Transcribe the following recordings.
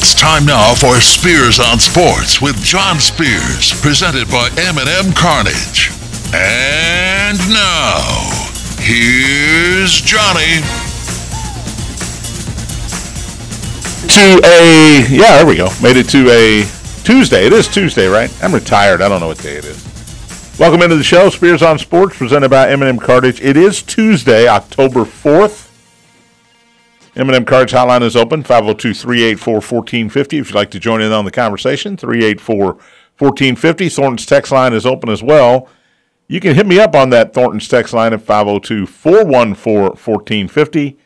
It's time now for Spears on Sports with John Spears, presented by M&M Cartage. And now, here's Johnny. To a yeah, there we go. Made it to a Tuesday. It is Tuesday, right? I'm retired. I don't know what day it is. Welcome into the show, Spears on Sports, presented by M&M Cartage. It is Tuesday, October 4th. M&M Cartage hotline is open, 502-384-1450 if you'd like to join in on the conversation, 384-1450. Thornton's text line is open as well. You can hit me up on that Thornton's text line at 502-414-1450,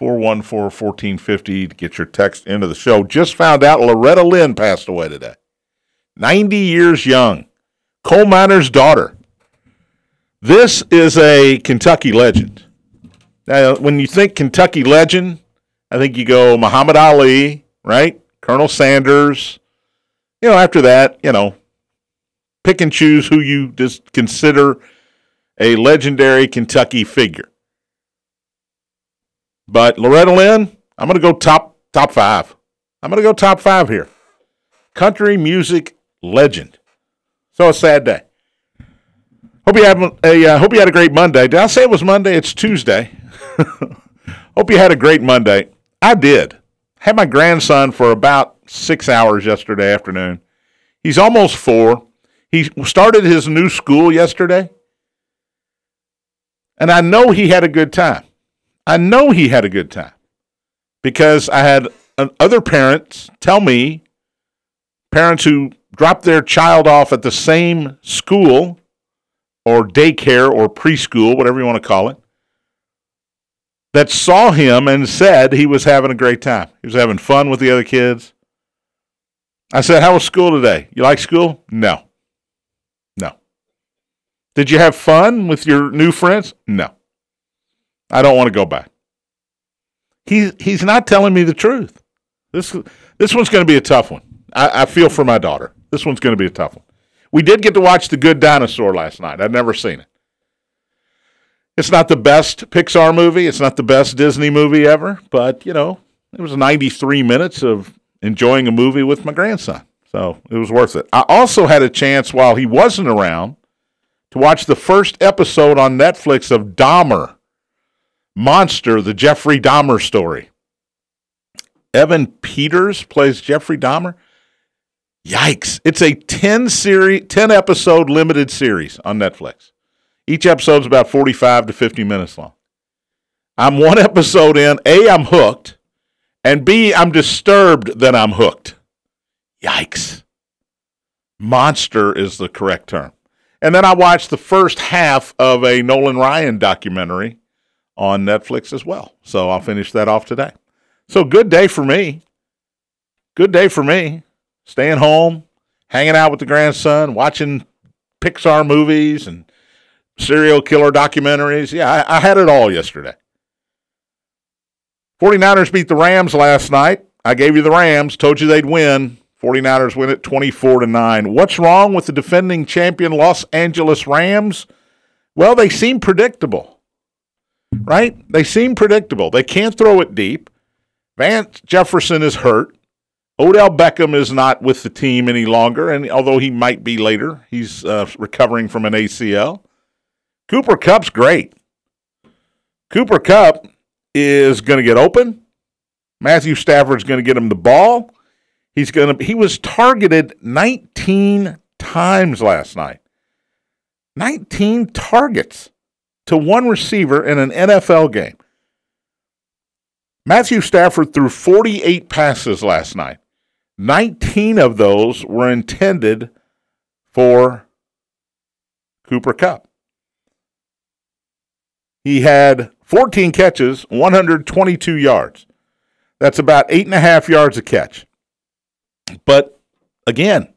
414-1450 to get your text into the show. Just found out Loretta Lynn passed away today. 90 years young. Coal miner's daughter. This is a Kentucky legend. Now, when you think Kentucky legend, I think you go Muhammad Ali, right? Colonel Sanders. You know, after that, you know, pick and choose who you just consider a legendary Kentucky figure. But Loretta Lynn, I'm going to go top top five. I'm going to go top five here. Country music legend. So a sad day. Hope you had a uh, hope you had a great Monday. Did I say it was Monday? It's Tuesday. hope you had a great Monday. I did. Had my grandson for about six hours yesterday afternoon. He's almost four. He started his new school yesterday. And I know he had a good time. I know he had a good time because I had other parents tell me, parents who dropped their child off at the same school or daycare or preschool, whatever you want to call it, that saw him and said he was having a great time. He was having fun with the other kids. I said, How was school today? You like school? No. No. Did you have fun with your new friends? No. I don't want to go back. He, he's not telling me the truth. This, this one's going to be a tough one. I, I feel for my daughter. This one's going to be a tough one. We did get to watch The Good Dinosaur last night. I'd never seen it. It's not the best Pixar movie. It's not the best Disney movie ever, but you know, it was 93 minutes of enjoying a movie with my grandson. So it was worth it. I also had a chance while he wasn't around to watch the first episode on Netflix of Dahmer, Monster, the Jeffrey Dahmer story. Evan Peters plays Jeffrey Dahmer. Yikes. It's a 10 series 10 episode limited series on Netflix. Each episode's about 45 to 50 minutes long. I'm one episode in. A, I'm hooked. And B, I'm disturbed that I'm hooked. Yikes. Monster is the correct term. And then I watched the first half of a Nolan Ryan documentary on Netflix as well. So I'll finish that off today. So good day for me. Good day for me. Staying home, hanging out with the grandson, watching Pixar movies and serial killer documentaries. Yeah, I, I had it all yesterday. 49ers beat the Rams last night. I gave you the Rams, told you they'd win. 49ers win it 24 to 9. What's wrong with the defending champion Los Angeles Rams? Well, they seem predictable. Right? They seem predictable. They can't throw it deep. Van Jefferson is hurt. Odell Beckham is not with the team any longer, and although he might be later, he's uh, recovering from an ACL. Cooper Kupp's great. Cooper Cup is going to get open. Matthew Stafford's going to get him the ball. He's going to he was targeted 19 times last night. 19 targets to one receiver in an NFL game. Matthew Stafford threw 48 passes last night. 19 of those were intended for Cooper Kupp. He had 14 catches, 122 yards. That's about eight and a half yards a catch. But again,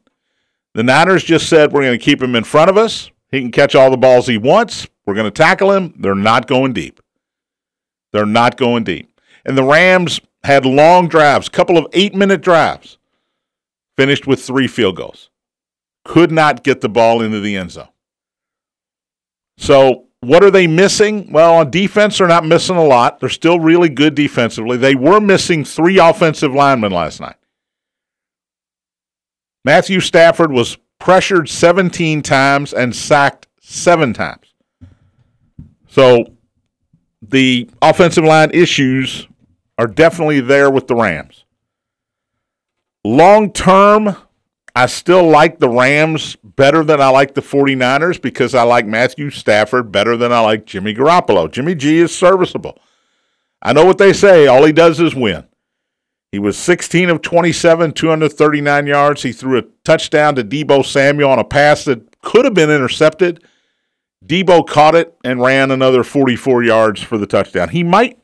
the Niners just said we're going to keep him in front of us. He can catch all the balls he wants. We're going to tackle him. They're not going deep. They're not going deep. And the Rams had long drives, couple of eight minute drives, finished with three field goals. Could not get the ball into the end zone. So what are they missing? Well, on defense, they're not missing a lot. They're still really good defensively. They were missing three offensive linemen last night. Matthew Stafford was pressured 17 times and sacked seven times. So the offensive line issues are definitely there with the Rams. Long term, I still like the Rams better than I like the 49ers because I like Matthew Stafford better than I like Jimmy Garoppolo. Jimmy G is serviceable. I know what they say, all he does is win. He was 16 of 27, 239 yards. He threw a touchdown to Deebo Samuel on a pass that could have been intercepted. Deebo caught it and ran another 44 yards for the touchdown. He might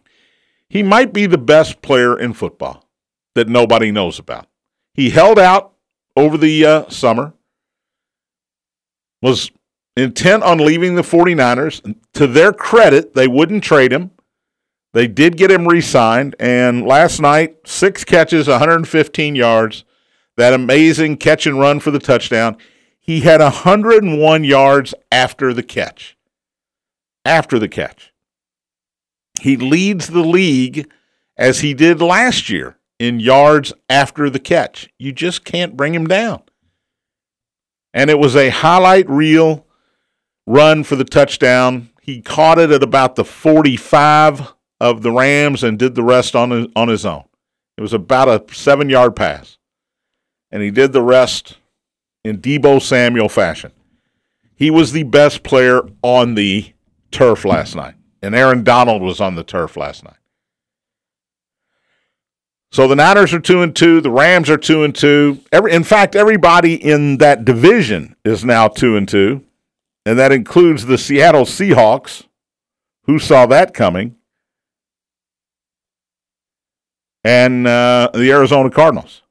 he might be the best player in football that nobody knows about. He held out over the uh, summer. Was intent on leaving the 49ers. To their credit, they wouldn't trade him. They did get him re signed, and last night, six catches, 115 yards, that amazing catch and run for the touchdown. He had 101 yards after the catch. After the catch. He leads the league as he did last year in yards after the catch. You just can't bring him down. And it was a highlight reel run for the touchdown. He caught it at about the 45 of the Rams and did the rest on his, on his own. It was about a seven yard pass. And he did the rest in Deebo Samuel fashion. He was the best player on the turf last night. And Aaron Donald was on the turf last night. So the Niners are two and two. The Rams are two and two. Every, in fact, everybody in that division is now two and two, and that includes the Seattle Seahawks. Who saw that coming? and uh, the Arizona Cardinals.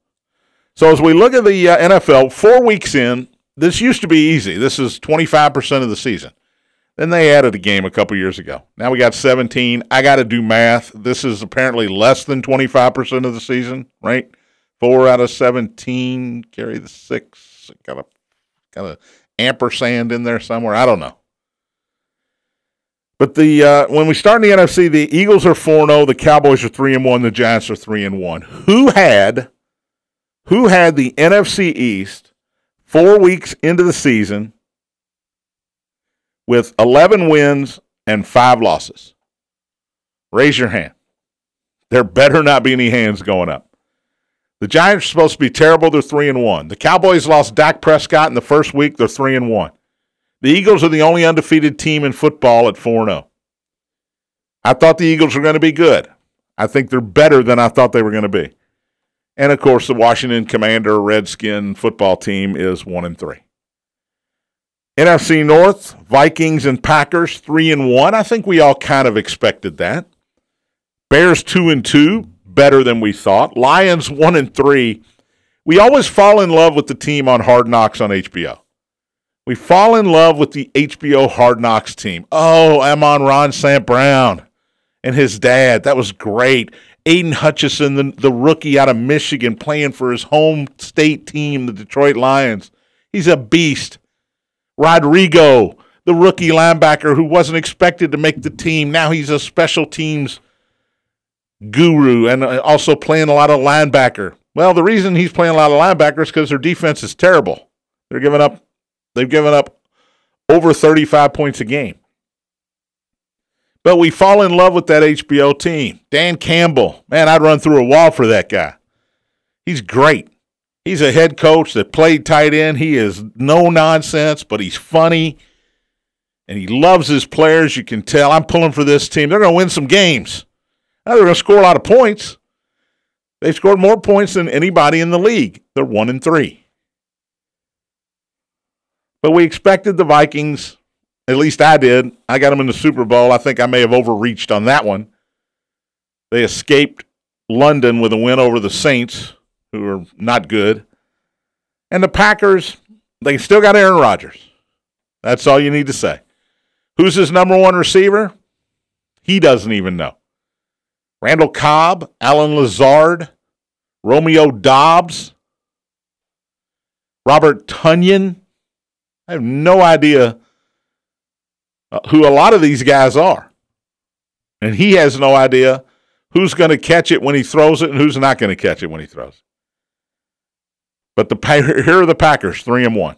So as we look at the uh, NFL, four weeks in, this used to be easy. This is 25% of the season. Then they added a game a couple years ago. Now we got 17. I got to do math. This is apparently less than 25% of the season, right? Four out of 17. Carry the six. Got a got a ampersand in there somewhere. I don't know. But the uh, when we start in the NFC, the Eagles are 4-0, the Cowboys are 3 and 1, the Giants are 3 and 1. Who had who had the NFC East 4 weeks into the season with 11 wins and 5 losses? Raise your hand. There better not be any hands going up. The Giants are supposed to be terrible, they're 3 and 1. The Cowboys lost Dak Prescott in the first week, they're 3 and 1. The Eagles are the only undefeated team in football at 4 0. I thought the Eagles were going to be good. I think they're better than I thought they were going to be. And of course, the Washington Commander Redskin football team is 1 and 3. NFC North, Vikings and Packers 3 and 1. I think we all kind of expected that. Bears 2 and 2, better than we thought. Lions 1 and 3. We always fall in love with the team on Hard Knocks on HBO. We fall in love with the HBO Hard Knocks team. Oh, Amon-Ra St. Brown and his dad. That was great. Aidan Hutchinson, the, the rookie out of Michigan, playing for his home state team, the Detroit Lions. He's a beast. Rodrigo, the rookie linebacker who wasn't expected to make the team. Now he's a special teams guru and uh, also playing a lot of linebacker. Well, the reason he's playing a lot of linebacker is because their defense is terrible. They're giving up They've given up over 35 points a game. But we fall in love with that HBO team. Dan Campbell, man, I'd run through a wall for that guy. He's great. He's a head coach that played tight end. He is no nonsense, but he's funny and he loves his players. You can tell. I'm pulling for this team. They're going to win some games. Now they're going to score a lot of points. They've scored more points than anybody in the league. They're one and three. But we expected the Vikings, at least I did. I got them in the Super Bowl. I think I may have overreached on that one. They escaped London with a win over the Saints, who are not good. And the Packers, they still got Aaron Rodgers. That's all you need to say. Who's his number one receiver? He doesn't even know. Randall Cobb, Allen Lazard, Romeo Doubs, Robert Tonyan. I have no idea uh, who a lot of these guys are. And he has no idea who's going to catch it when he throws it and who's not going to catch it when he throws But the here are the Packers, three and one.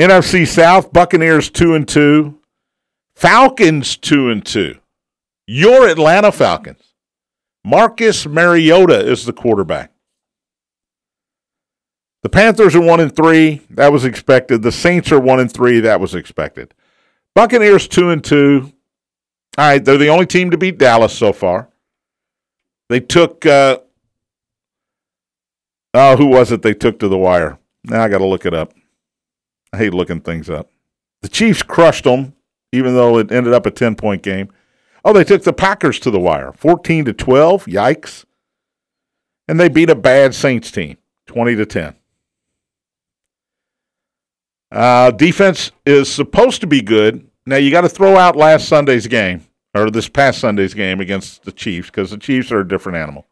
NFC South, Buccaneers two and two, Falcons two and two. Your Atlanta Falcons. Marcus Mariota is the quarterback. The Panthers are one and three. That was expected. The Saints are one and three. That was expected. Buccaneers two and two. All right, they're the only team to beat Dallas so far. They took uh, oh, who was it they took to the wire? Now I got to look it up. I hate looking things up. The Chiefs crushed them, even though it ended up a ten point game. Oh, they took the Packers to the wire, fourteen to twelve. Yikes! And they beat a bad Saints team, twenty to ten. Uh, defense is supposed to be good. Now you got to throw out last Sunday's game or this past Sunday's game against the Chiefs because the Chiefs are a different animal.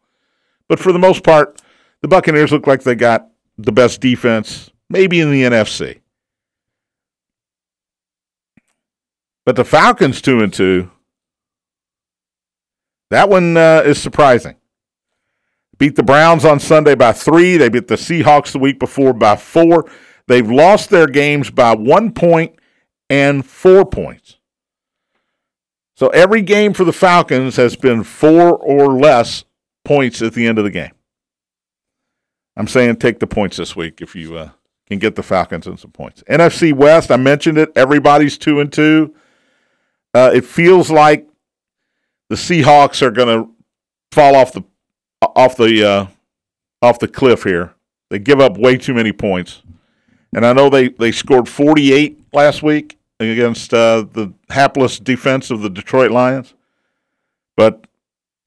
But for the most part, the Buccaneers look like they got the best defense, maybe in the NFC. But the Falcons two and two. That one uh, is surprising. Beat the Browns on Sunday by three. They beat the Seahawks the week before by four. They've lost their games by one point and four points. So every game for the Falcons has been four or less points at the end of the game. I'm saying take the points this week if you uh, can get the Falcons in some points. NFC West, I mentioned it. Everybody's two and two. Uh, it feels like the Seahawks are going to fall off the off the uh, off the cliff here. They give up way too many points. And I know they, they scored 48 last week against uh, the hapless defense of the Detroit Lions. But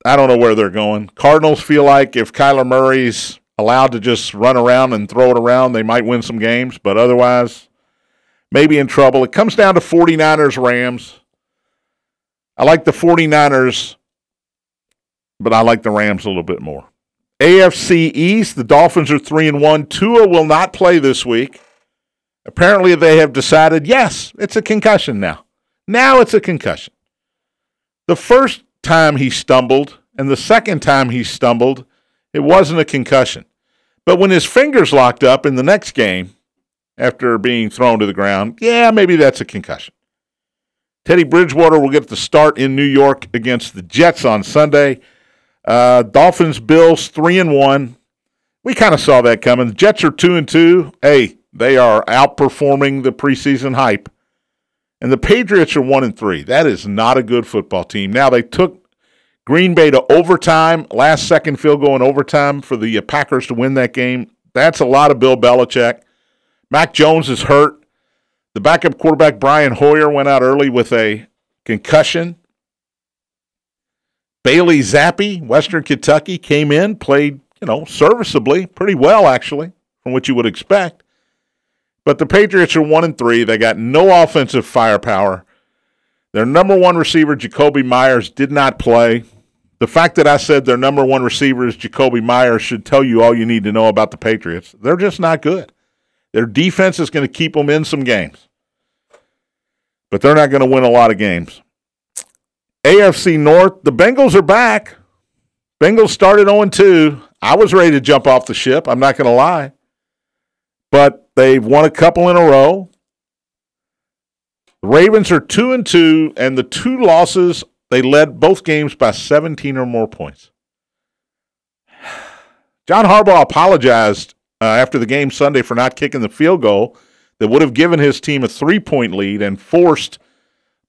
I don't know where they're going. Cardinals feel like if Kyler Murray's allowed to just run around and throw it around, they might win some games. But otherwise, maybe in trouble. It comes down to 49ers Rams. I like the 49ers, but I like the Rams a little bit more. AFC East, the Dolphins are 3 and 1. Tua will not play this week. Apparently, they have decided yes, it's a concussion now. Now it's a concussion. The first time he stumbled and the second time he stumbled, it wasn't a concussion. But when his fingers locked up in the next game after being thrown to the ground, yeah, maybe that's a concussion. Teddy Bridgewater will get the start in New York against the Jets on Sunday. Uh, Dolphins, Bills, three and one. We kind of saw that coming. The Jets are two and two. Hey, they are outperforming the preseason hype. And the Patriots are one and three. That is not a good football team. Now they took Green Bay to overtime, last second field goal in overtime for the uh, Packers to win that game. That's a lot of Bill Belichick. Mac Jones is hurt. The backup quarterback Brian Hoyer went out early with a concussion. Bailey Zappe, Western Kentucky, came in, played, you know, serviceably, pretty well actually, from what you would expect. But the Patriots are one and three. They got no offensive firepower. Their number one receiver, Jakobi Meyers, did not play. The fact that I said their number one receiver is Jakobi Meyers should tell you all you need to know about the Patriots. They're just not good. Their defense is going to keep them in some games, but they're not going to win a lot of games. AFC North, the Bengals are back. Bengals started 0 2. I was ready to jump off the ship. I'm not going to lie. But They've won a couple in a row. The Ravens are two and two, and the two losses they led both games by 17 or more points. John Harbaugh apologized uh, after the game Sunday for not kicking the field goal that would have given his team a three point lead and forced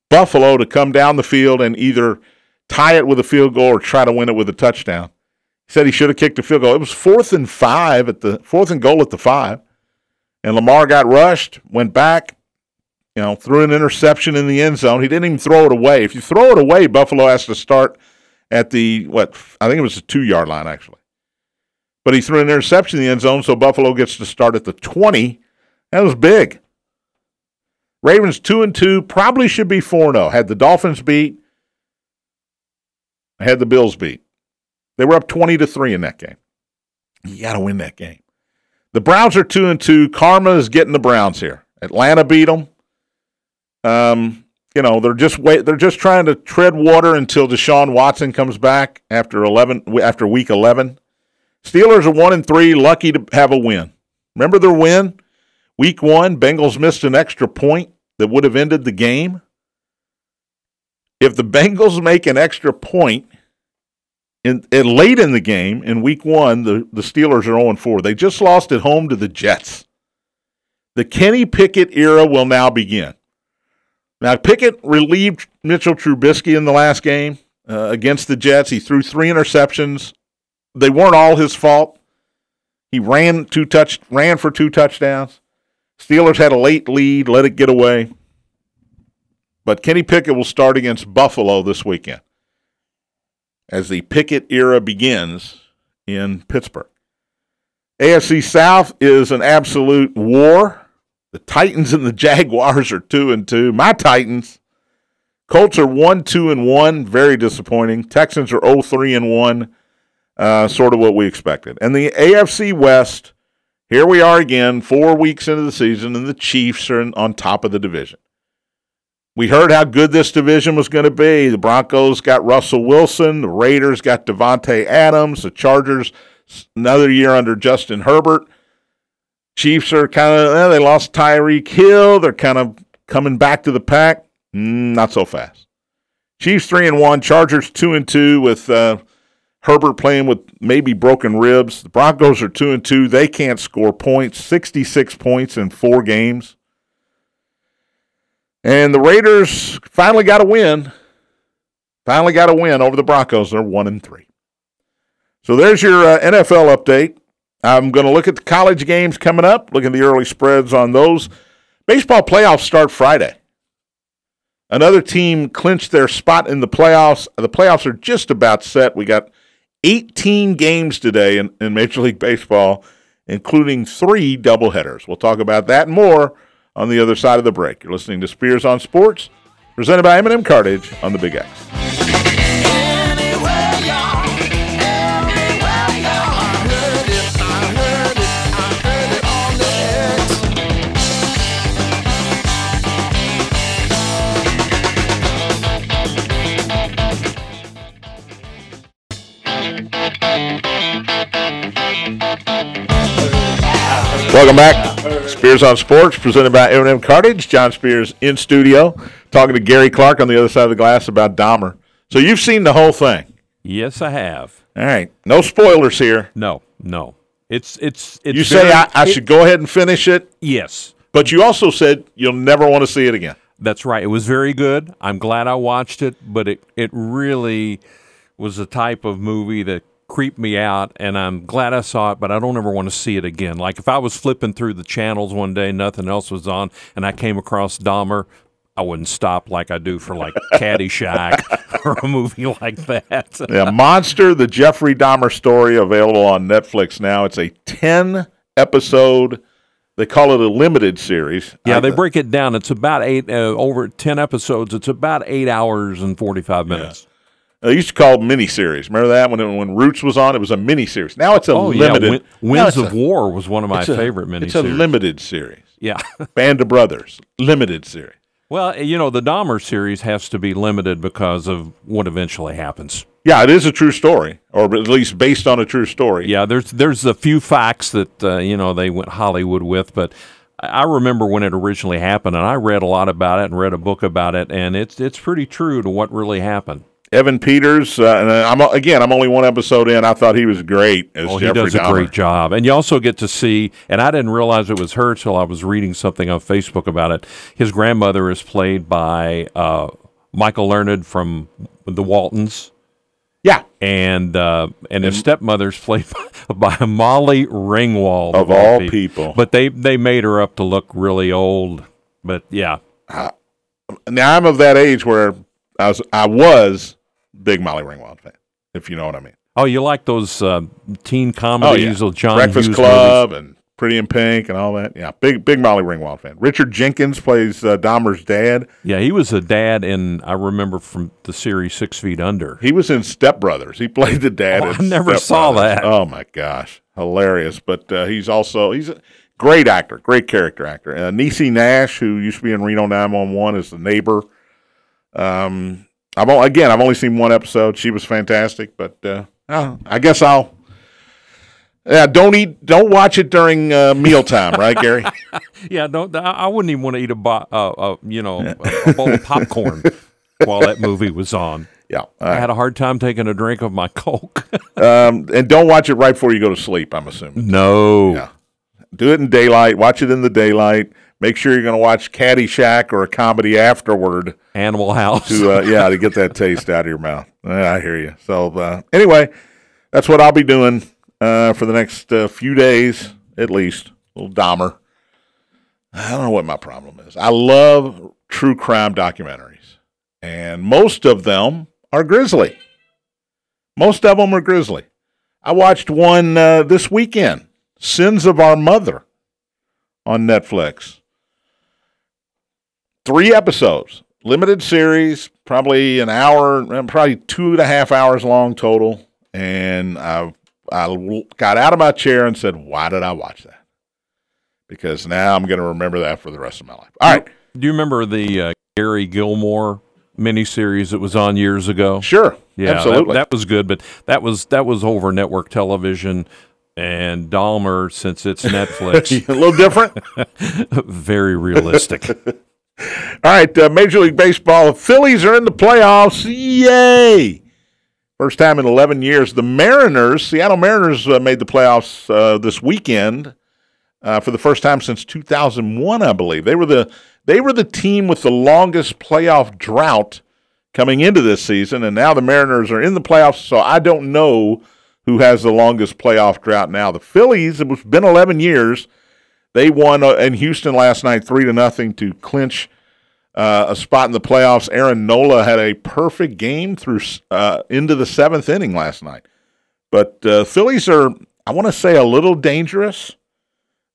Buffalo to come down the field and either tie it with a field goal or try to win it with a touchdown. He said he should have kicked a field goal. It was fourth and five at the fourth and goal at the five and Lamar got rushed, went back, you know, threw an interception in the end zone. He didn't even throw it away. If you throw it away, Buffalo has to start at the what I think it was the two yard line actually. But he threw an interception in the end zone, so Buffalo gets to start at the twenty. That was big. Ravens two and two probably should be four zero. Oh. Had the Dolphins beat, had the Bills beat. They were up twenty to three in that game. You got to win that game. The Browns are two and two. Karma is getting the Browns here. Atlanta beat them. Um, you know they're just wait. They're just trying to tread water until Deshaun Watson comes back after eleven after week eleven. Steelers are one and three, lucky to have a win. Remember their win? Week one, Bengals missed an extra point that would have ended the game. If the Bengals make an extra point in, in late in the game in week one, the, the Steelers are 0 4. They just lost at home to the Jets. The Kenny Pickett era will now begin. Now, Pickett relieved Mitchell Trubisky in the last game uh, against the Jets. He threw three interceptions. They weren't all his fault. He ran two touch ran for two touchdowns. Steelers had a late lead, let it get away. But Kenny Pickett will start against Buffalo this weekend as the Pickett era begins in Pittsburgh. AFC South is an absolute war. The Titans and the Jaguars are 2 and 2. My Titans Colts are 1 2 and 1, very disappointing. Texans are 0 3 and 1, uh, sort of what we expected. And the AFC West, here we are again, four weeks into the season, and the Chiefs are on top of the division. We heard how good this division was going to be. The Broncos got Russell Wilson. The Raiders got Davante Adams. The Chargers, another year under Justin Herbert. Chiefs are kind of, eh, they lost Tyreek Hill. They're kind of coming back to the pack. Mm, not so fast. Chiefs 3 and 1. Chargers 2 and 2 with uh, Herbert playing with maybe broken ribs. The Broncos are 2 and 2. They can't score points. 66 points in four games. And the Raiders finally got a win. Finally got a win over the Broncos. They're one and three. So there's your uh, NFL update. I'm going to look at the college games coming up. Look at the early spreads on those. Baseball playoffs start Friday. Another team clinched their spot in the playoffs. The playoffs are just about set. We got 18 games today in, in Major League Baseball, including three doubleheaders. We'll talk about that more on the other side of the break. You're listening to Spears on Sports, presented by M&M Cartage on the Big X. Welcome back. Spears on Sports, presented by M&M Cartage. John Spears in studio, talking to Gary Clark on the other side of the glass about Dahmer. So you've seen the whole thing. Yes, I have. All right, no spoilers here. No, no. It's it's. it's you say very, I, I it, should go ahead and finish it. Yes, but you also said you'll never want to see it again. That's right. It was very good. I'm glad I watched it, but it it really was the type of movie that creeped me out, and I'm glad I saw it, but I don't ever want to see it again. Like if I was flipping through the channels one day, nothing else was on, and I came across Dahmer, I wouldn't stop like I do for like Caddyshack or a movie like that. yeah, Monster, the Jeffrey Dahmer story, available on Netflix now. It's a 10 episode. They call it a limited series. Yeah, they break it down. It's about eight, uh, over 10 episodes. It's about eight hours and 45 minutes. Yeah. They used to call miniseries. Remember that when when Roots was on? It was a miniseries. Now it's a oh, limited. Yeah. Winds of a, War was one of my favorite miniseries. It's a limited series. Yeah, Band of Brothers, limited series. Well, you know, the Dahmer series has to be limited because of what eventually happens. Yeah, it is a true story, or at least based on a true story. Yeah, there's there's a few facts that uh, you know they went Hollywood with, but I remember when it originally happened, and I read a lot about it and read a book about it, and it's it's pretty true to what really happened. Evan Peters, uh, and I'm again. I'm only one episode in. I thought he was great as oh, Jeffrey he does Dahmer. a great job, and you also get to see. And I didn't realize it was her till I was reading something on Facebook about it. His grandmother is played by uh, Michael Learned from the Waltons. Yeah, and uh, and his stepmother's played by, by Molly Ringwald of, of all people. people. But they they made her up to look really old. But yeah, uh, now I'm of that age where I was I was big Molly Ringwald fan, if you know what I mean. Oh, you like those uh, teen comedies oh, yeah. John Breakfast Hughes Club movies? and Pretty in Pink and all that. Yeah, big big Molly Ringwald fan. Richard Jenkins plays uh, Dahmer's dad. Yeah, he was a dad in I remember from the series Six Feet Under. He was in Step Brothers. He played the dad. Oh, I never Step saw Brothers. that. Oh my gosh, hilarious! But uh, he's also he's a great actor, great character actor. Uh, Niecy Nash, who used to be in Reno 911, is the neighbor. Um, I've only, again, I've only seen one episode. She was fantastic, but uh, I guess I'll Yeah, don't eat. Don't watch it during uh, mealtime, right, Gary? Yeah, don't. I, wouldn't even want to eat a, bo- uh, uh, you know, a, a bowl of popcorn while that movie was on. Yeah. I right. had a hard time taking a drink of my Coke. Um, and don't watch it right before you go to sleep. I'm assuming. no. Yeah. Do it in daylight. Watch it in the daylight. Make sure you're going to watch Caddyshack or a comedy afterward Animal House. to uh, yeah to get that taste out of your mouth. Uh, I hear you. So uh, anyway, that's what I'll be doing uh, for the next uh, few days at least. A little Dahmer. I don't know what my problem is. I love true crime documentaries, and most of them are grisly. Most of them are grisly. I watched one uh, this weekend, "Sins of Our Mother," on Netflix. Three episodes, limited series, probably an hour, probably two and a half hours long total. And I, I got out of my chair and said, "Why did I watch that?" Because now I'm going to remember that for the rest of my life. All right, Do you remember the uh, Gary Gilmore miniseries that was on years ago? sure, Yeah, that- absolutely. That, was good, but that was that was over network television, and Dahmer, since it's Netflix, a little different. very realistic. All right, uh, Major League Baseball. The Phillies are in the playoffs. Yay! First time in 11 years. The Mariners, Seattle Mariners, uh, made the playoffs uh, this weekend uh, for the first time since 2001, I believe. They were the they were the team with the longest playoff drought coming into this season, and now the Mariners are in the playoffs. So I don't know who has the longest playoff drought now. The Phillies. It's been 11 years. They won uh, in Houston last night, three to nothing, to clinch uh, a spot in the playoffs. Aaron Nola had a perfect game through uh, into the seventh inning last night. But uh, Phillies are, I want to say, a little dangerous.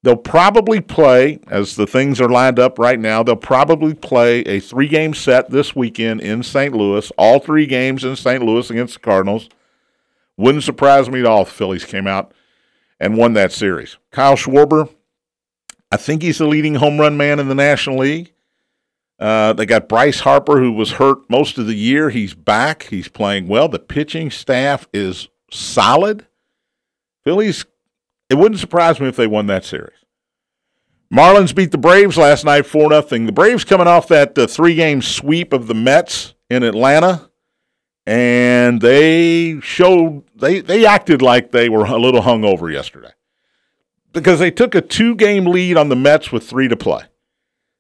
They'll probably play, as the things are lined up right now, they'll probably play a three game set this weekend in St. Louis, all three games in St. Louis against the Cardinals. Wouldn't surprise me at all if the Phillies came out and won that series. Kyle Schwarber, I think he's the leading home run man in the National League. Uh, they got Bryce Harper, who was hurt most of the year. He's back. He's playing well. The pitching staff is solid. Phillies, it wouldn't surprise me if they won that series. Marlins beat the Braves last night 4 0. The Braves coming off that uh, three game sweep of the Mets in Atlanta, and they showed, they, they acted like they were a little hungover yesterday because they took a two game lead on the Mets with three to play.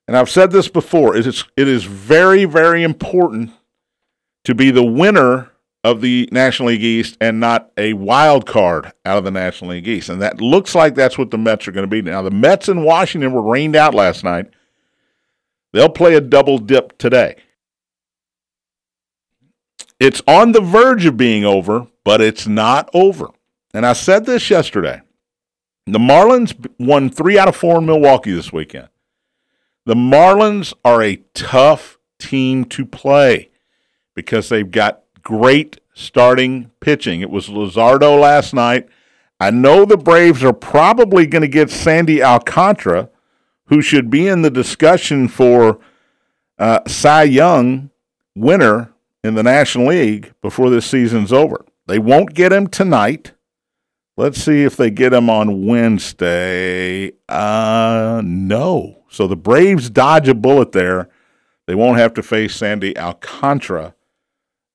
And I've said this before, it is, it is very, very important to be the winner of the National League East and not a wild card out of the National League East. And that looks like that's what the Mets are going to be. Now, the Mets in Washington were rained out last night. They'll play a double dip today. It's on the verge of being over, but it's not over. And I said this yesterday. The Marlins won three out of four in Milwaukee this weekend. The Marlins are a tough team to play because they've got great starting pitching. It was Luzardo last night. I know the Braves are probably going to get Sandy Alcantara, who should be in the discussion for uh, Cy Young winner in the National League before this season's over. They won't get him tonight. Let's see if they get him on Wednesday. Uh, no. So the Braves dodge a bullet there. They won't have to face Sandy Alcantara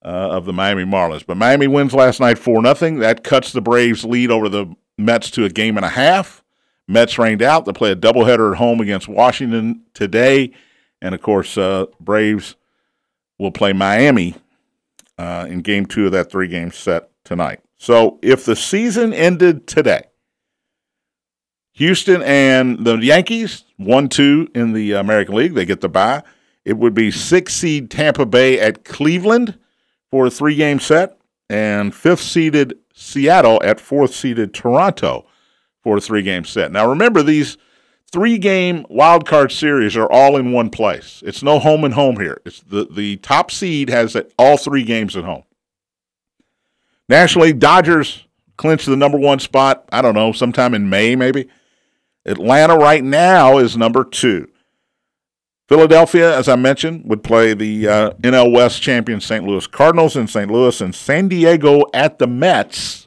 uh, of the Miami Marlins. But Miami wins last night 4 0. That cuts the Braves' lead over the Mets to a game and a half. Mets rained out. They play a doubleheader at home against Washington today. And of course, uh, Braves will play Miami uh, in game two of that three game set tonight. So if the season ended today, Houston and the Yankees, 1 2 in the American League, they get the bye. It would be six seed Tampa Bay at Cleveland for a three game set, and fifth seeded Seattle at fourth seeded Toronto for a three game set. Now remember, these three game wild card series are all in one place. It's no home and home here. It's the, the top seed has all three games at home. National League Dodgers clinch the number one spot, I don't know, sometime in May maybe. Atlanta right now is number two. Philadelphia, as I mentioned, would play the uh, NL West champion St. Louis Cardinals in St. Louis, and San Diego at the Mets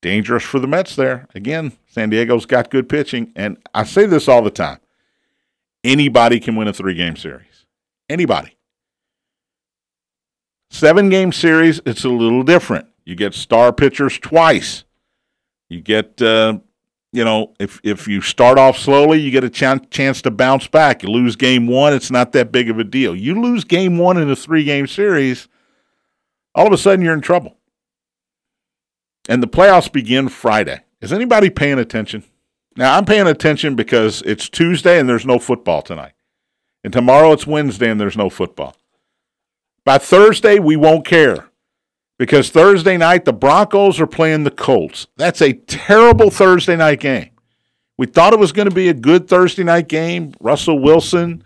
dangerous for the Mets there. Again, San Diego's got good pitching. And I say this all the time anybody can win a three game series. Anybody. Seven game series, it's a little different. You get star pitchers twice. You get, uh, you know, if if you start off slowly, you get a ch- chance to bounce back. You lose game one, it's not that big of a deal. You lose game one in a three game series, all of a sudden you're in trouble. And the playoffs begin Friday. Is anybody paying attention? Now, I'm paying attention because it's Tuesday and there's no football tonight. And tomorrow it's Wednesday and there's no football. By Thursday, we won't care because Thursday night the Broncos are playing the Colts. That's a terrible Thursday night game. We thought it was going to be a good Thursday night game. Russell Wilson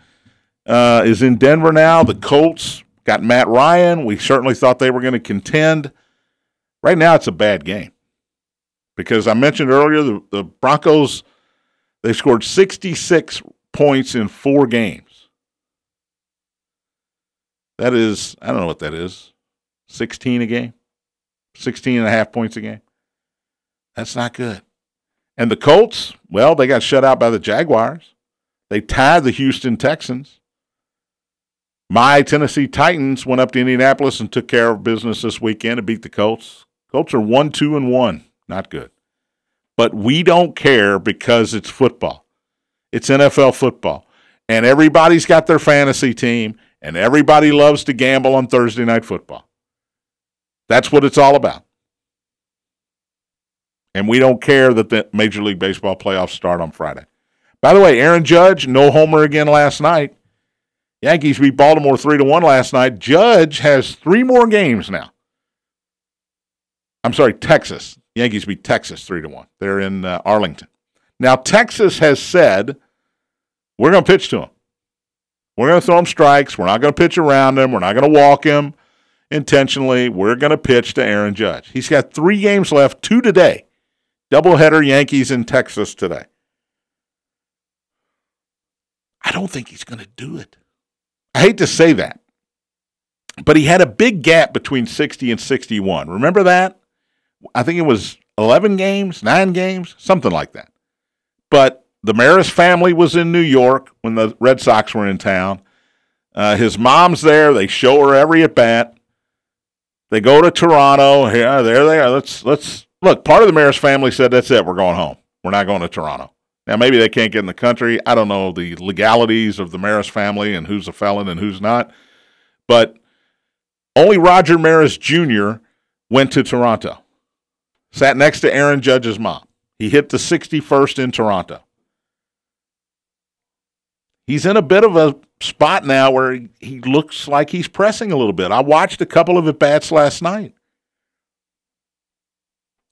uh, is in Denver now. The Colts got Matt Ryan. We certainly thought they were going to contend. Right now, it's a bad game because I mentioned earlier the, the Broncos they scored 66 points in four games. That is, I don't know what that is, 16 a game, 16 and a half points a game. That's not good. And the Colts, well, they got shut out by the Jaguars. They tied the Houston Texans. My Tennessee Titans went up to Indianapolis and took care of business this weekend and beat the Colts. Colts are one, two, and one. Not good. But we don't care because it's football. It's NFL football. And everybody's got their fantasy team, and everybody loves to gamble on Thursday night football. That's what it's all about. And we don't care that the Major League Baseball playoffs start on Friday. By the way, Aaron Judge, no homer again last night. Yankees beat Baltimore 3 to 1 last night. Judge has three more games now. I'm sorry, Texas. Yankees beat Texas 3 to 1. They're in uh, Arlington. Now, Texas has said, we're going to pitch to him. We're going to throw him strikes. We're not going to pitch around him. We're not going to walk him intentionally. We're going to pitch to Aaron Judge. He's got three games left, two today. Doubleheader Yankees in Texas today. I don't think he's going to do it. I hate to say that, but he had a big gap between 60 and 61. Remember that? I think it was 11 games, nine games, something like that. But the Maris family was in New York when the Red Sox were in town. Uh, his mom's there. They show her every at bat. They go to Toronto. Yeah, there they are. Let's let's look. Part of the Maris family said, "That's it. We're going home. We're not going to Toronto." Now maybe they can't get in the country. I don't know the legalities of the Maris family and who's a felon and who's not. But only Roger Maris Jr. went to Toronto sat next to Aaron Judge's mom. He hit the 61st in Toronto. He's in a bit of a spot now where he looks like he's pressing a little bit. I watched a couple of at bats last night.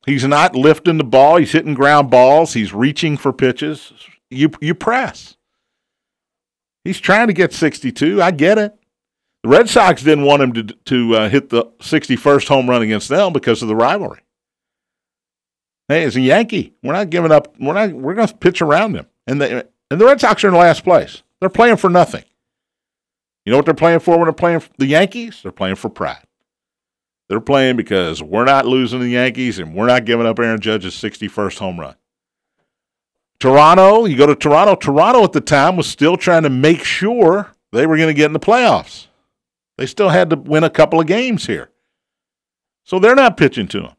He's not lifting the ball. He's hitting ground balls. He's reaching for pitches. You you press. He's trying to get 62. I get it. The Red Sox didn't want him to to uh, hit the 61st home run against them because of the rivalry. Hey, it's a Yankee. We're not giving up. We're not. We're going to pitch around them. And the and the Red Sox are in last place. They're playing for nothing. You know what they're playing for when they're playing the Yankees? They're playing for pride. They're playing because we're not losing the Yankees and we're not giving up Aaron Judge's 61st home run. Toronto, you go to Toronto. Toronto at the time was still trying to make sure they were going to get in the playoffs. They still had to win a couple of games here. So they're not pitching to him.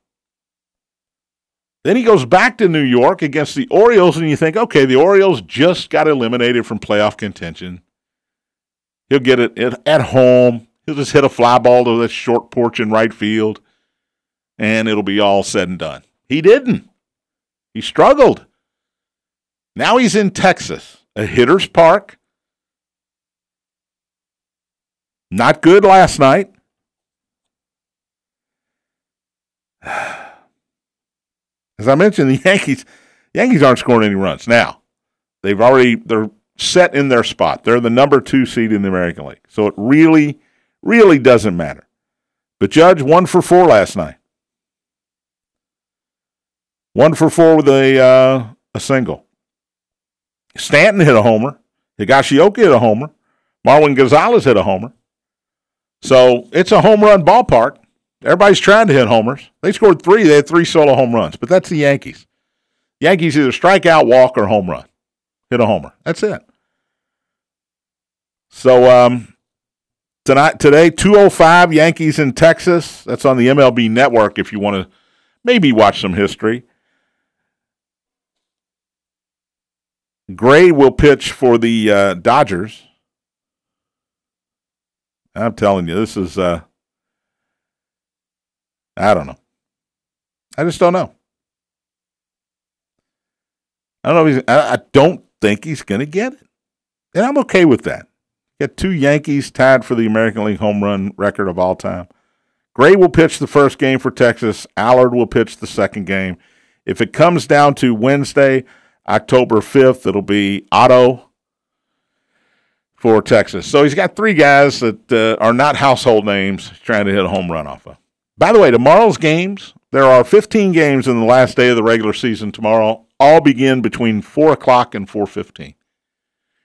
Then he goes back to New York against the Orioles, and you think, okay, the Orioles just got eliminated from playoff contention. He'll get it at home. He'll just hit a fly ball to that short porch in right field, and it'll be all said and done. He didn't. He struggled. Now he's in Texas, a hitter's park. Not good last night. As I mentioned, the Yankees Yankees aren't scoring any runs. Now, they've already they're set in their spot. They're the number two seed in the American League. So it really, really doesn't matter. But Judge one for four last night. One for four with a uh, a single. Stanton hit a homer. Higashioka hit a homer. Marwin Gonzalez hit a homer. So it's a home run ballpark. Everybody's trying to hit homers. They scored three. They had three solo home runs, but that's the Yankees. Yankees either strike out, walk, or home run. Hit a homer. That's it. So um, tonight, today, two oh five Yankees in Texas. That's on the MLB Network. If you want to maybe watch some history. Gray will pitch for the uh, Dodgers. I'm telling you, this is. Uh, I don't know. I just don't know. I don't know. If I, I don't think he's going to get it, and I'm okay with that. Got two Yankees tied for the American League home run record of all time. Gray will pitch the first game for Texas. Allard will pitch the second game. If it comes down to Wednesday, October 5th, it'll be Otto for Texas. So he's got three guys that uh, are not household names trying to hit a home run off of. By the way, tomorrow's games, there are 15 games in the last day of the regular season tomorrow. All begin between 4 o'clock and 4.15.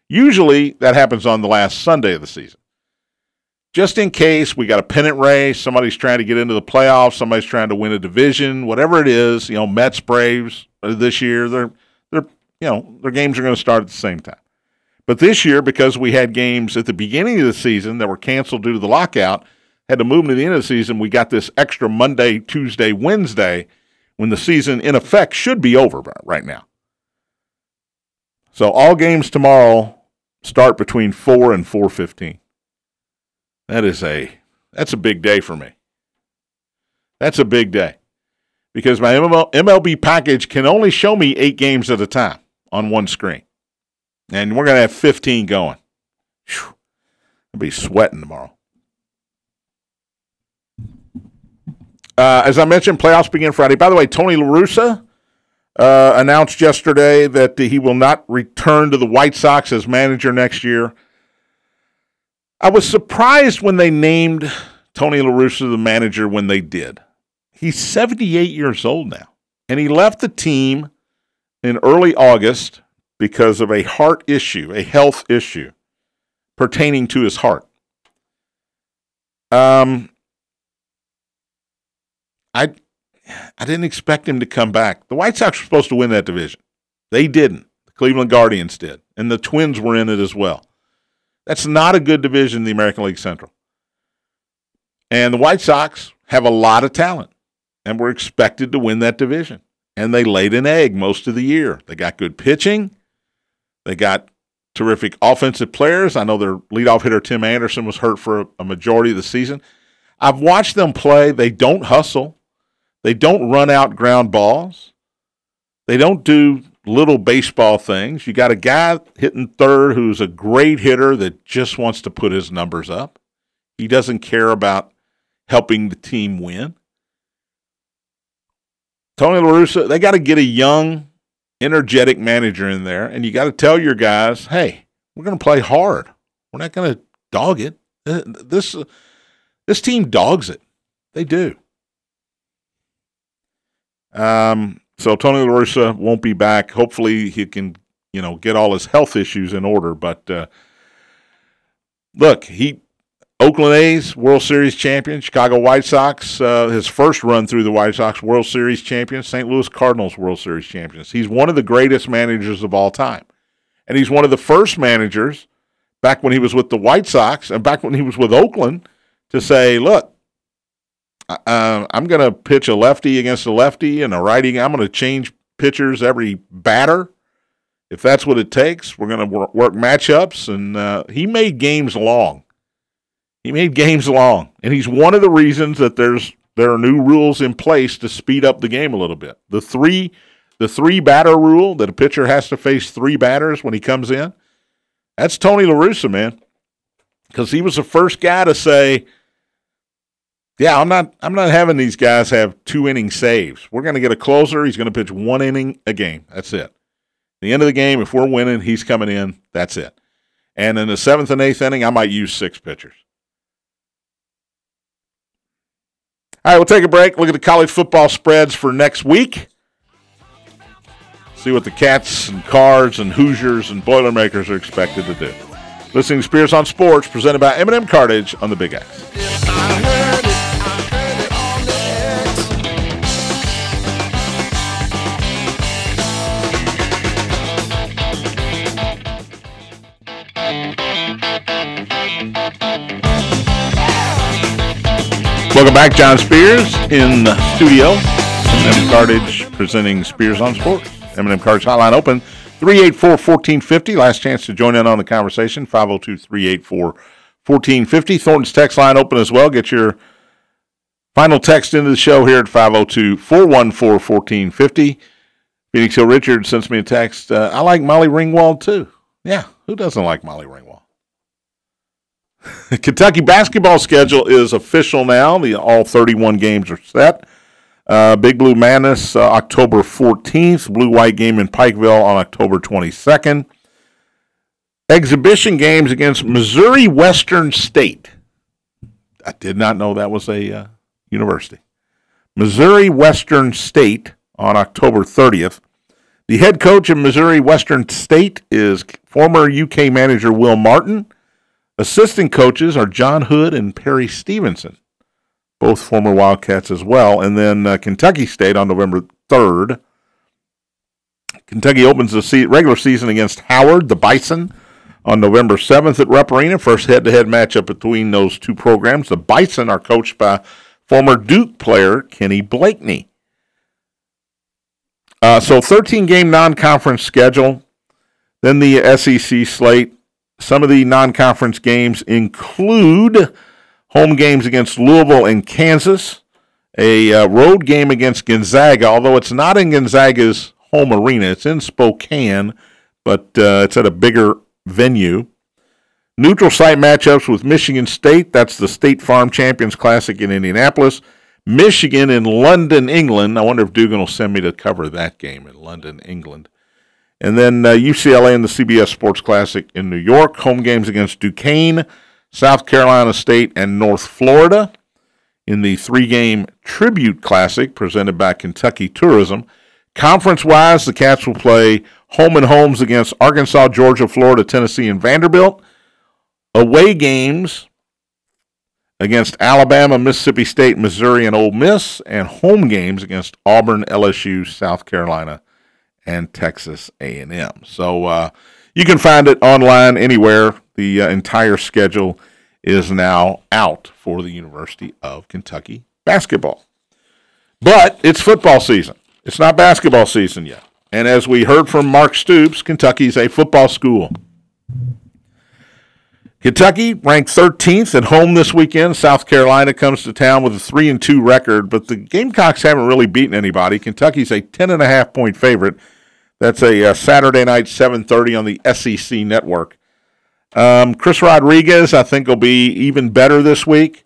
Usually that happens on the last Sunday of the season. Just in case we got a pennant race, somebody's trying to get into the playoffs, somebody's trying to win a division, whatever it is, you know, Mets, Braves uh, this year, they're they're you know, their games are going to start at the same time. But this year, because we had games at the beginning of the season that were canceled due to the lockout, had to move them to the end of the season, we got this extra Monday, Tuesday, Wednesday when the season in effect should be over right now. So all games tomorrow start between 4 and 4:15. That is a that's a big day for me. That's a big day. Because my MLB package can only show me 8 games at a time on one screen. And we're going to have 15 going. Whew. I'll be sweating tomorrow. Uh, as I mentioned, playoffs begin Friday. By the way, Tony LaRussa uh, announced yesterday that he will not return to the White Sox as manager next year. I was surprised when they named Tony LaRussa the manager when they did. He's 78 years old now, and he left the team in early August because of a heart issue, a health issue pertaining to his heart. Um, I I didn't expect him to come back. The White Sox were supposed to win that division. They didn't. The Cleveland Guardians did, and the Twins were in it as well. That's not a good division in the American League Central. And the White Sox have a lot of talent and were expected to win that division. And they laid an egg most of the year. They got good pitching. They got terrific offensive players. I know their leadoff hitter, Tim Anderson, was hurt for a majority of the season. I've watched them play. They don't hustle. They don't run out ground balls. They don't do little baseball things. You got a guy hitting third who's a great hitter that just wants to put his numbers up. He doesn't care about helping the team win. Tony La Russa, they got to get a young, energetic manager in there, and you got to tell your guys, hey, we're going to play hard. We're not going to dog it. This this team dogs it. They do. Um, so Tony La Russa won't be back. Hopefully he can, you know, get all his health issues in order. But uh, look, he Oakland A's World Series champion, Chicago White Sox uh, his first run through the White Sox World Series champion, St. Louis Cardinals World Series champions. He's one of the greatest managers of all time, and he's one of the first managers back when he was with the White Sox and back when he was with Oakland to say, look, uh, I'm going to pitch a lefty against a lefty and a righty. I'm going to change pitchers every batter. If that's what it takes, we're going to work, work matchups. And uh, he made games long. He made games long, and he's one of the reasons that there's there are new rules in place to speed up the game a little bit. The three the three batter rule that a pitcher has to face three batters when he comes in. That's Tony La Russa, man, because he was the first guy to say yeah, I'm not. I'm not having these guys have two inning saves. We're going to get a closer. He's going to pitch one inning a game. That's it. The end of the game, if we're winning, he's coming in. That's it. And in the seventh and eighth inning, I might use six pitchers. All right, we'll take a break. Look at the college football spreads for next week. See what the Cats and Cards and Hoosiers and Boilermakers are expected to do. Listening to Spears on Sports, presented by M&M Cartage on the Big X. Welcome back, John Spears in the studio. M&M Cartage presenting Spears on Sports. M&M Cartage hotline open 384-1450. Last chance to join in on the conversation 502-384-1450. Thornton's text line open as well. Get your final text into the show here at 502-414-1450. Phoenix Hill Richard sends me a text. Uh, I like Molly Ringwald too. Yeah, who doesn't like Molly Ringwald? Kentucky basketball schedule is official now. The all 31 games are set. Uh, Big Blue Madness uh, October 14th. Blue White game in Pikeville on October 22nd. Exhibition games against Missouri Western State. I did not know that was a uh, university. Missouri Western State on October 30th. The head coach of Missouri Western State is former UK manager Will Martin. Assistant coaches are John Hood and Perry Stevenson, both former Wildcats as well. And then uh, Kentucky State on November 3rd. Kentucky opens the regular season against Howard, the Bison, on November 7th at Rupp Arena. First head to head matchup between those two programs. The Bison are coached by former Duke player Kenny Blakeney. Uh, so 13 game non conference schedule. Then the SEC slate. Some of the non conference games include home games against Louisville and Kansas, a uh, road game against Gonzaga, although it's not in Gonzaga's home arena, it's in Spokane, but uh, it's at a bigger venue. Neutral site matchups with Michigan State, that's the State Farm Champions Classic in Indianapolis. Michigan in London, England. I wonder if Dugan will send me to cover that game in London, England. And then uh, UCLA and the CBS Sports Classic in New York. Home games against Duquesne, South Carolina State, and North Florida. In the three game Tribute Classic presented by Kentucky Tourism. Conference wise, the Cats will play home and homes against Arkansas, Georgia, Florida, Tennessee, and Vanderbilt. Away games against Alabama, Mississippi State, Missouri, and Ole Miss, and home games against Auburn, LSU, South Carolina, and Texas A&M. So uh, you can find it online anywhere. The uh, entire schedule is now out for the University of Kentucky basketball. But it's football season. It's not basketball season yet. And as we heard from Mark Stoops, Kentucky's a football school. Kentucky ranked 13th at home this weekend. South Carolina comes to town with a 3 and 2 record, but the Gamecocks haven't really beaten anybody. Kentucky's a 10 and a half point favorite. That's a, uh, Saturday night, 7:30 on the SEC network. Um, Chris Rodriguez, I think, will be even better this week.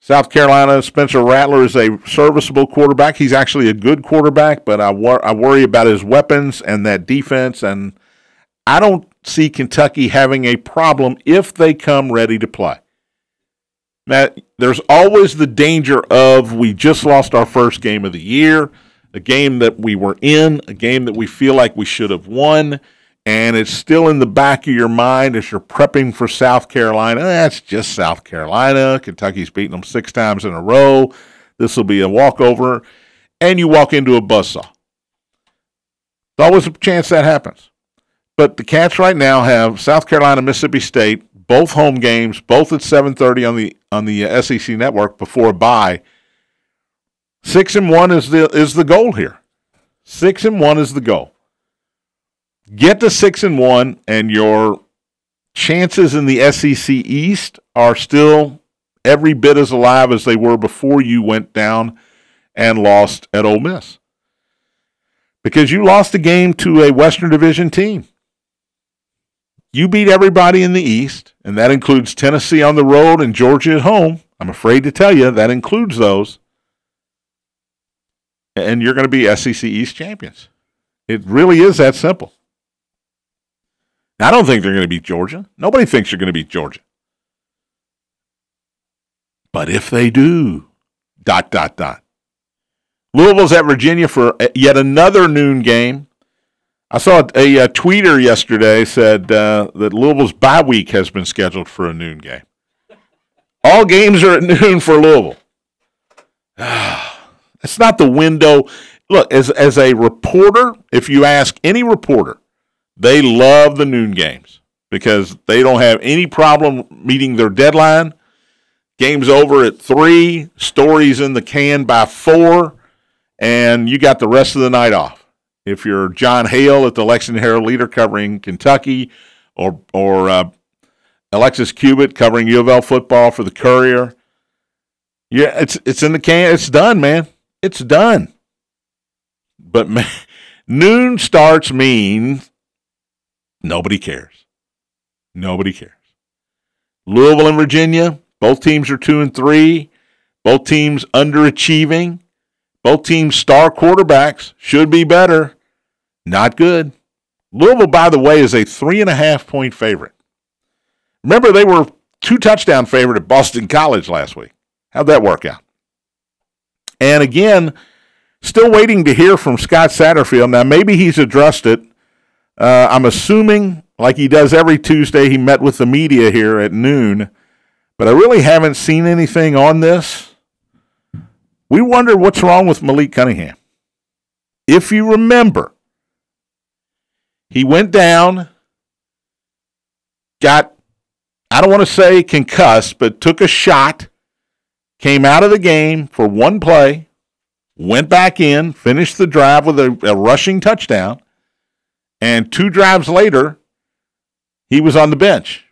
South Carolina, Spencer Rattler is a serviceable quarterback. He's actually a good quarterback, but I, wor- I worry about his weapons and that defense. And I don't see Kentucky having a problem if they come ready to play. Now, there's always the danger of we just lost our first game of the year a game that we were in, a game that we feel like we should have won, and it's still in the back of your mind as you're prepping for South Carolina. That's just South Carolina. Kentucky's beaten them six times in a row. This will be a walkover, and you walk into a buzzsaw. There's always a chance that happens. But the Cats right now have South Carolina, Mississippi State, both home games, both at 7:30 on the on the uh, SEC network before a bye Six and one is the is the goal here. Six and one is the goal. Get to six and one, and your chances in the SEC East are still every bit as alive as they were before you went down and lost at Ole Miss. Because you lost a game to a Western Division team. You beat everybody in the East, and that includes Tennessee on the road and Georgia at home. I'm afraid to tell you that includes those and you're going to be SEC East champions. It really is that simple. I don't think they're going to beat Georgia. Nobody thinks you're going to beat Georgia. But if they do, dot, dot, dot. Louisville's at Virginia for yet another noon game. I saw a, a tweeter yesterday said uh, that Louisville's bye week has been scheduled for a noon game. All games are at noon for Louisville. It's not the window. Look, as as a reporter, if you ask any reporter, they love the noon games because they don't have any problem meeting their deadline. Game's over at three. Stories in the can by four, and you got the rest of the night off. If you're Jon Hale at the Lexington Herald Leader covering Kentucky, or or uh, Alexis Cubitt covering U of L football for the Courier, yeah, it's it's in the can. It's done, man. It's done. But man, noon starts means nobody cares. Nobody cares. Louisville and Virginia, both teams are two and three. Both teams underachieving. Both teams star quarterbacks should be better. Not good. Louisville, by the way, is a three and a half point favorite. Remember, they were two touchdown favorite at Boston College last week. How'd that work out? And again, still waiting to hear from Scott Satterfield. Now, maybe he's addressed it. Uh, I'm assuming, like he does every Tuesday, he met with the media here at noon but I really haven't seen anything on this. We wonder what's wrong with Malik Cunningham. If you remember, he went down, got, I don't want to say concussed, but took a shot, came out of the game for one play, went back in, finished the drive with a, a rushing touchdown, and two drives later, he was on the bench.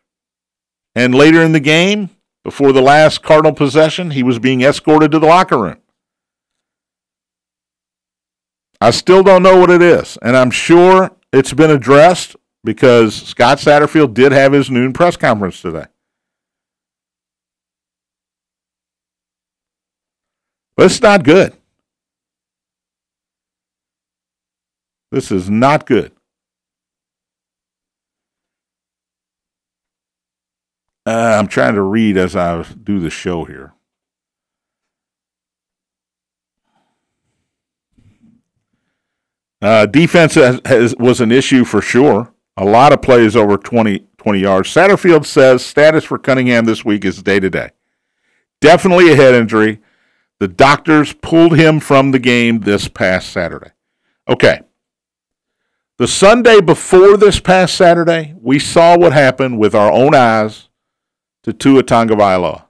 And later in the game, before the last Cardinal possession, he was being escorted to the locker room. I still don't know what it is, and I'm sure it's been addressed because Scott Satterfield did have his noon press conference today. But it's not good. This is not good. Uh, I'm trying to read as I do the show here. Uh, defense has, has, was an issue for sure. A lot of plays over 20, 20 yards. Satterfield says status for Cunningham this week is day to day. Definitely a head injury. The doctors pulled him from the game this past Saturday. Okay. The Sunday before this past Saturday, we saw what happened with our own eyes to Tua Tagovailoa.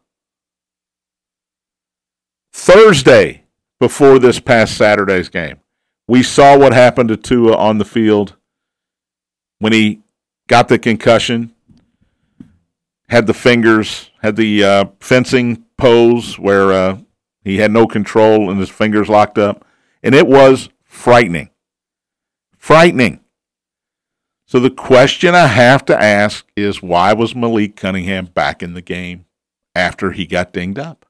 Thursday, before this past Saturday's game, we saw what happened to Tua on the field when he got the concussion, had the fingers, had the uh, fencing pose where uh, he had no control and his fingers locked up. And it was frightening. Frightening. So the question I have to ask is why was Malik Cunningham back in the game after he got dinged up?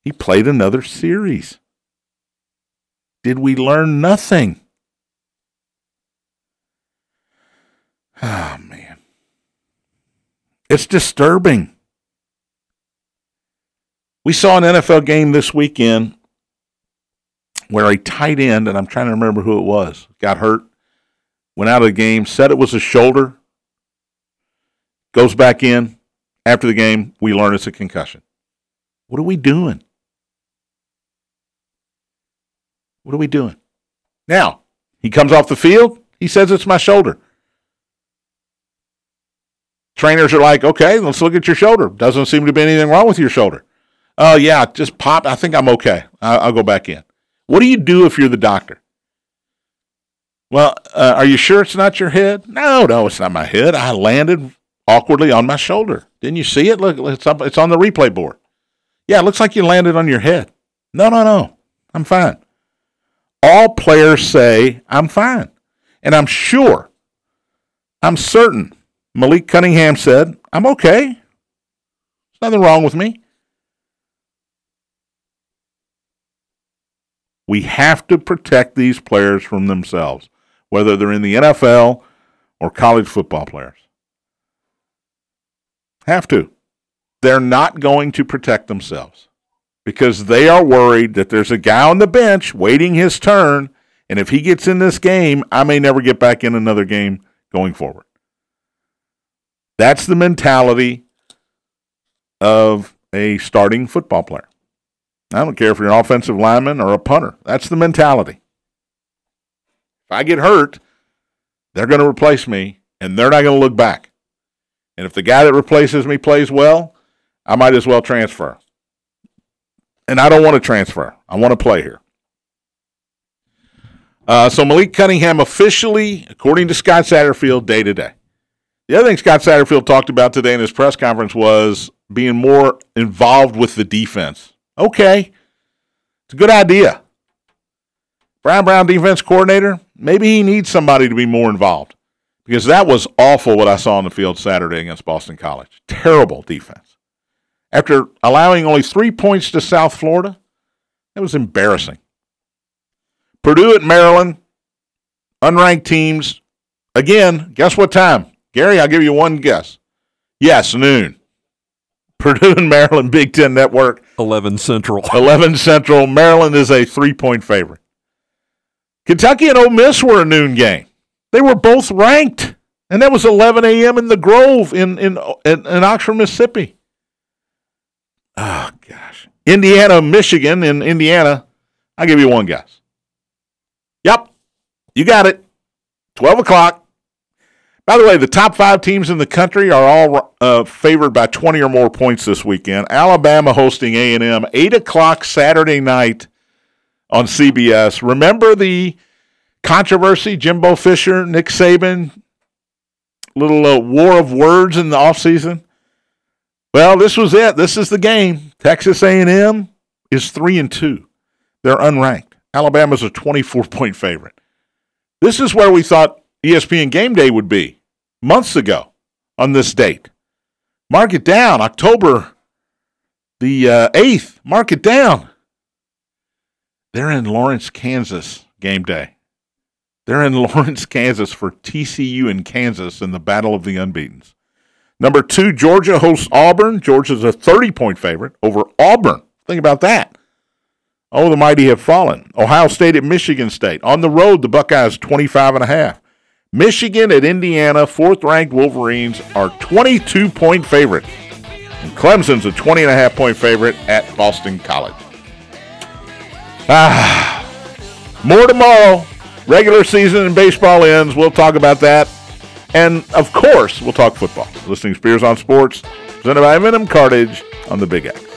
He played another series. Did we learn nothing? Oh, man. It's disturbing. We saw an NFL game this weekend where a tight end, and I'm trying to remember who it was, got hurt, went out of the game, said it was a shoulder, goes back in. After the game, we learn it's a concussion. What are we doing? What are we doing? Now, he comes off the field, he says it's my shoulder. Trainers are like, okay, let's look at your shoulder. Doesn't seem to be anything wrong with your shoulder. Oh, yeah, just pop. I think I'm okay. I'll, go back in. What do you do if you're the doctor? Well, uh, are you sure it's not your head? No, no, it's not my head. I landed awkwardly on my shoulder. Didn't you see it? Look, it's, up, it's on the replay board. Yeah, it looks like you landed on your head. No, no, no. I'm fine. All players say, I'm fine. And I'm sure, I'm certain, Malik Cunningham said, I'm okay. There's nothing wrong with me. We have to protect these players from themselves, whether they're in the NFL or college football players. Have to. They're not going to protect themselves because they are worried that there's a guy on the bench waiting his turn. And if he gets in this game, I may never get back in another game going forward. That's the mentality of a starting football player. I don't care if you're an offensive lineman or a punter. That's the mentality. If I get hurt, they're going to replace me and they're not going to look back. And if the guy that replaces me plays well, I might as well transfer. And I don't want to transfer. I want to play here. Uh, so Malik Cunningham officially, according to Scott Satterfield, day to day. The other thing Scott Satterfield talked about today in his press conference was being more involved with the defense. Okay, it's a good idea. Brown Brown defense coordinator, maybe he needs somebody to be more involved because that was awful what I saw on the field Saturday against Boston College. Terrible defense. After allowing only three points to South Florida, that was embarrassing. Purdue at Maryland, unranked teams. Again, guess what time? Gary, I'll give you one guess. Yes, noon. Purdue and Maryland Big Ten Network. 11 Central. 11 Central. Maryland is a three point favorite. Kentucky and Ole Miss were a noon game. They were both ranked, and that was 11 a.m. in the Grove in, in, in, in Oxford, Mississippi. Oh, gosh. Indiana, Michigan in Indiana. I'll give you one guess. Yep, you got it. 12 o'clock. By the way, the top five teams in the country are all uh, favored by 20 or more points this weekend. Alabama hosting A&M, 8 o'clock Saturday night on CBS. Remember the controversy, Jimbo Fisher, Nick Saban, little uh, war of words in the offseason? Well, this was it. This is the game. Texas A&M is 3 and 2. They're unranked. Alabama's a 24 point favorite. This is where we thought ESPN Game Day would be months ago on this date. Mark it down, October the uh, 8th. Mark it down. They're in Lawrence, Kansas, game day. They're in Lawrence, Kansas for TCU in Kansas in the Battle of the Unbeatens. Number two, Georgia hosts Auburn. Georgia's a 30 point favorite over Auburn. Think about that. Oh, the mighty have fallen. Ohio State at Michigan State. On the road, the Buckeyes 25 and a half. Michigan at Indiana, fourth ranked Wolverines are 22 point favorite. And Clemson's a 20 and a half point favorite at Boston College. Ah, more tomorrow. Regular season in baseball ends. We'll talk about that. And of course, we'll talk football. Listening Spears on Sports, presented by M&M Cartage on the Big X.